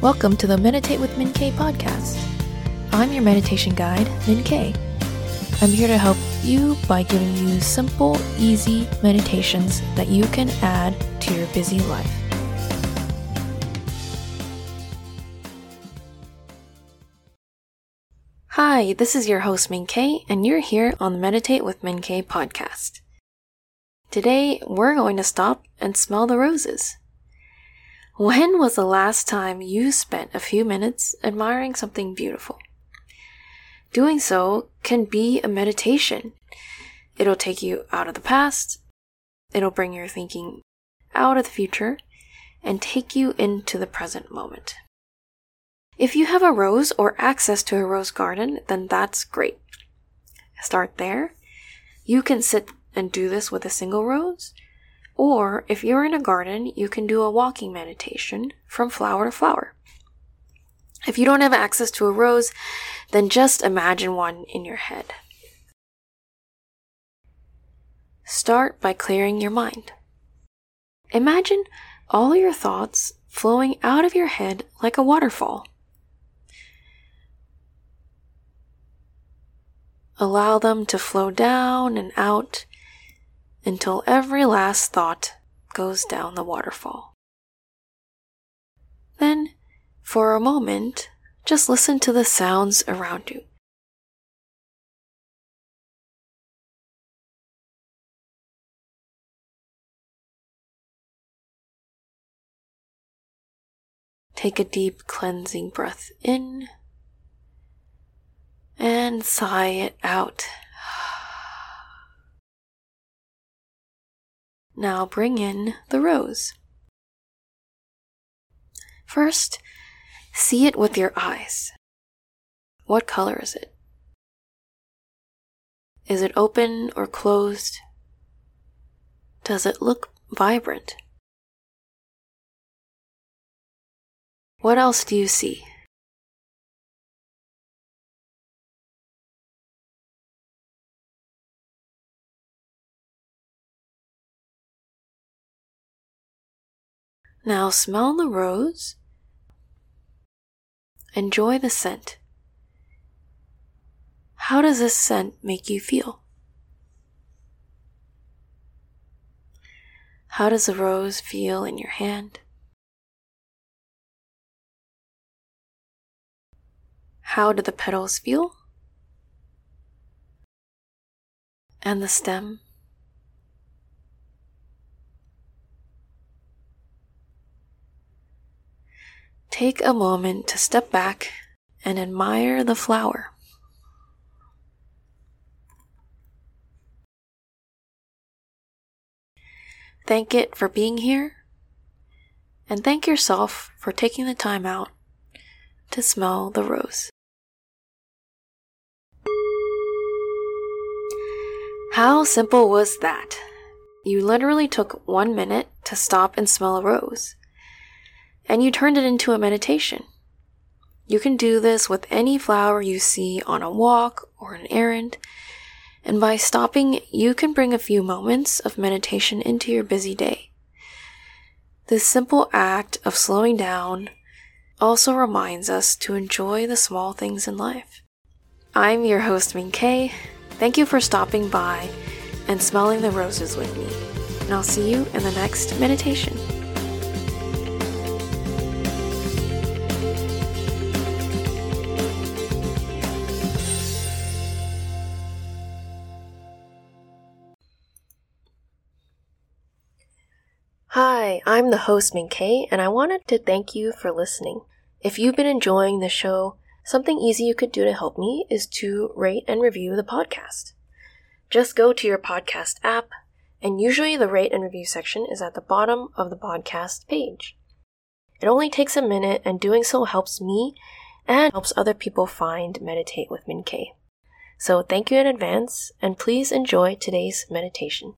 Welcome to the Meditate with Min K podcast. I'm your meditation guide, Min K. I'm here to help you by giving you simple, easy meditations that you can add to your busy life. Hi, this is your host Min K, and you're here on the Meditate with Min K podcast. Today, we're going to stop and smell the roses. When was the last time you spent a few minutes admiring something beautiful? Doing so can be a meditation. It'll take you out of the past, it'll bring your thinking out of the future, and take you into the present moment. If you have a rose or access to a rose garden, then that's great. Start there. You can sit and do this with a single rose, or if you're in a garden, you can do a walking meditation from flower to flower. If you don't have access to a rose, then just imagine one in your head. Start by clearing your mind. Imagine all your thoughts flowing out of your head like a waterfall. Allow them to flow down and out until every last thought goes down the waterfall. Then, for a moment, just listen to the sounds around you. Take a deep cleansing breath in and sigh it out. Now bring in the rose. First, see it with your eyes. What color is it? Is it open or closed? Does it look vibrant? What else do you see? Now smell the rose. Enjoy the scent. How does this scent make you feel? How does the rose feel in your hand? How do the petals feel? And the stem? Take a moment to step back and admire the flower. Thank it for being here, and thank yourself for taking the time out to smell the rose. How simple was that? You literally took one minute to stop and smell a rose and you turned it into a meditation. You can do this with any flower you see on a walk or an errand, and by stopping, you can bring a few moments of meditation into your busy day. This simple act of slowing down also reminds us to enjoy the small things in life. I'm your host, Min Kay. Thank you for stopping by and smelling the roses with me, and I'll see you in the next meditation. Hi, I'm the host Min Kay, and I wanted to thank you for listening. If you've been enjoying the show, something easy you could do to help me is to rate and review the podcast. Just go to your podcast app, and usually the rate and review section is at the bottom of the podcast page. It only takes a minute, and doing so helps me and helps other people find Meditate with Min. So thank you in advance, and please enjoy today's meditation.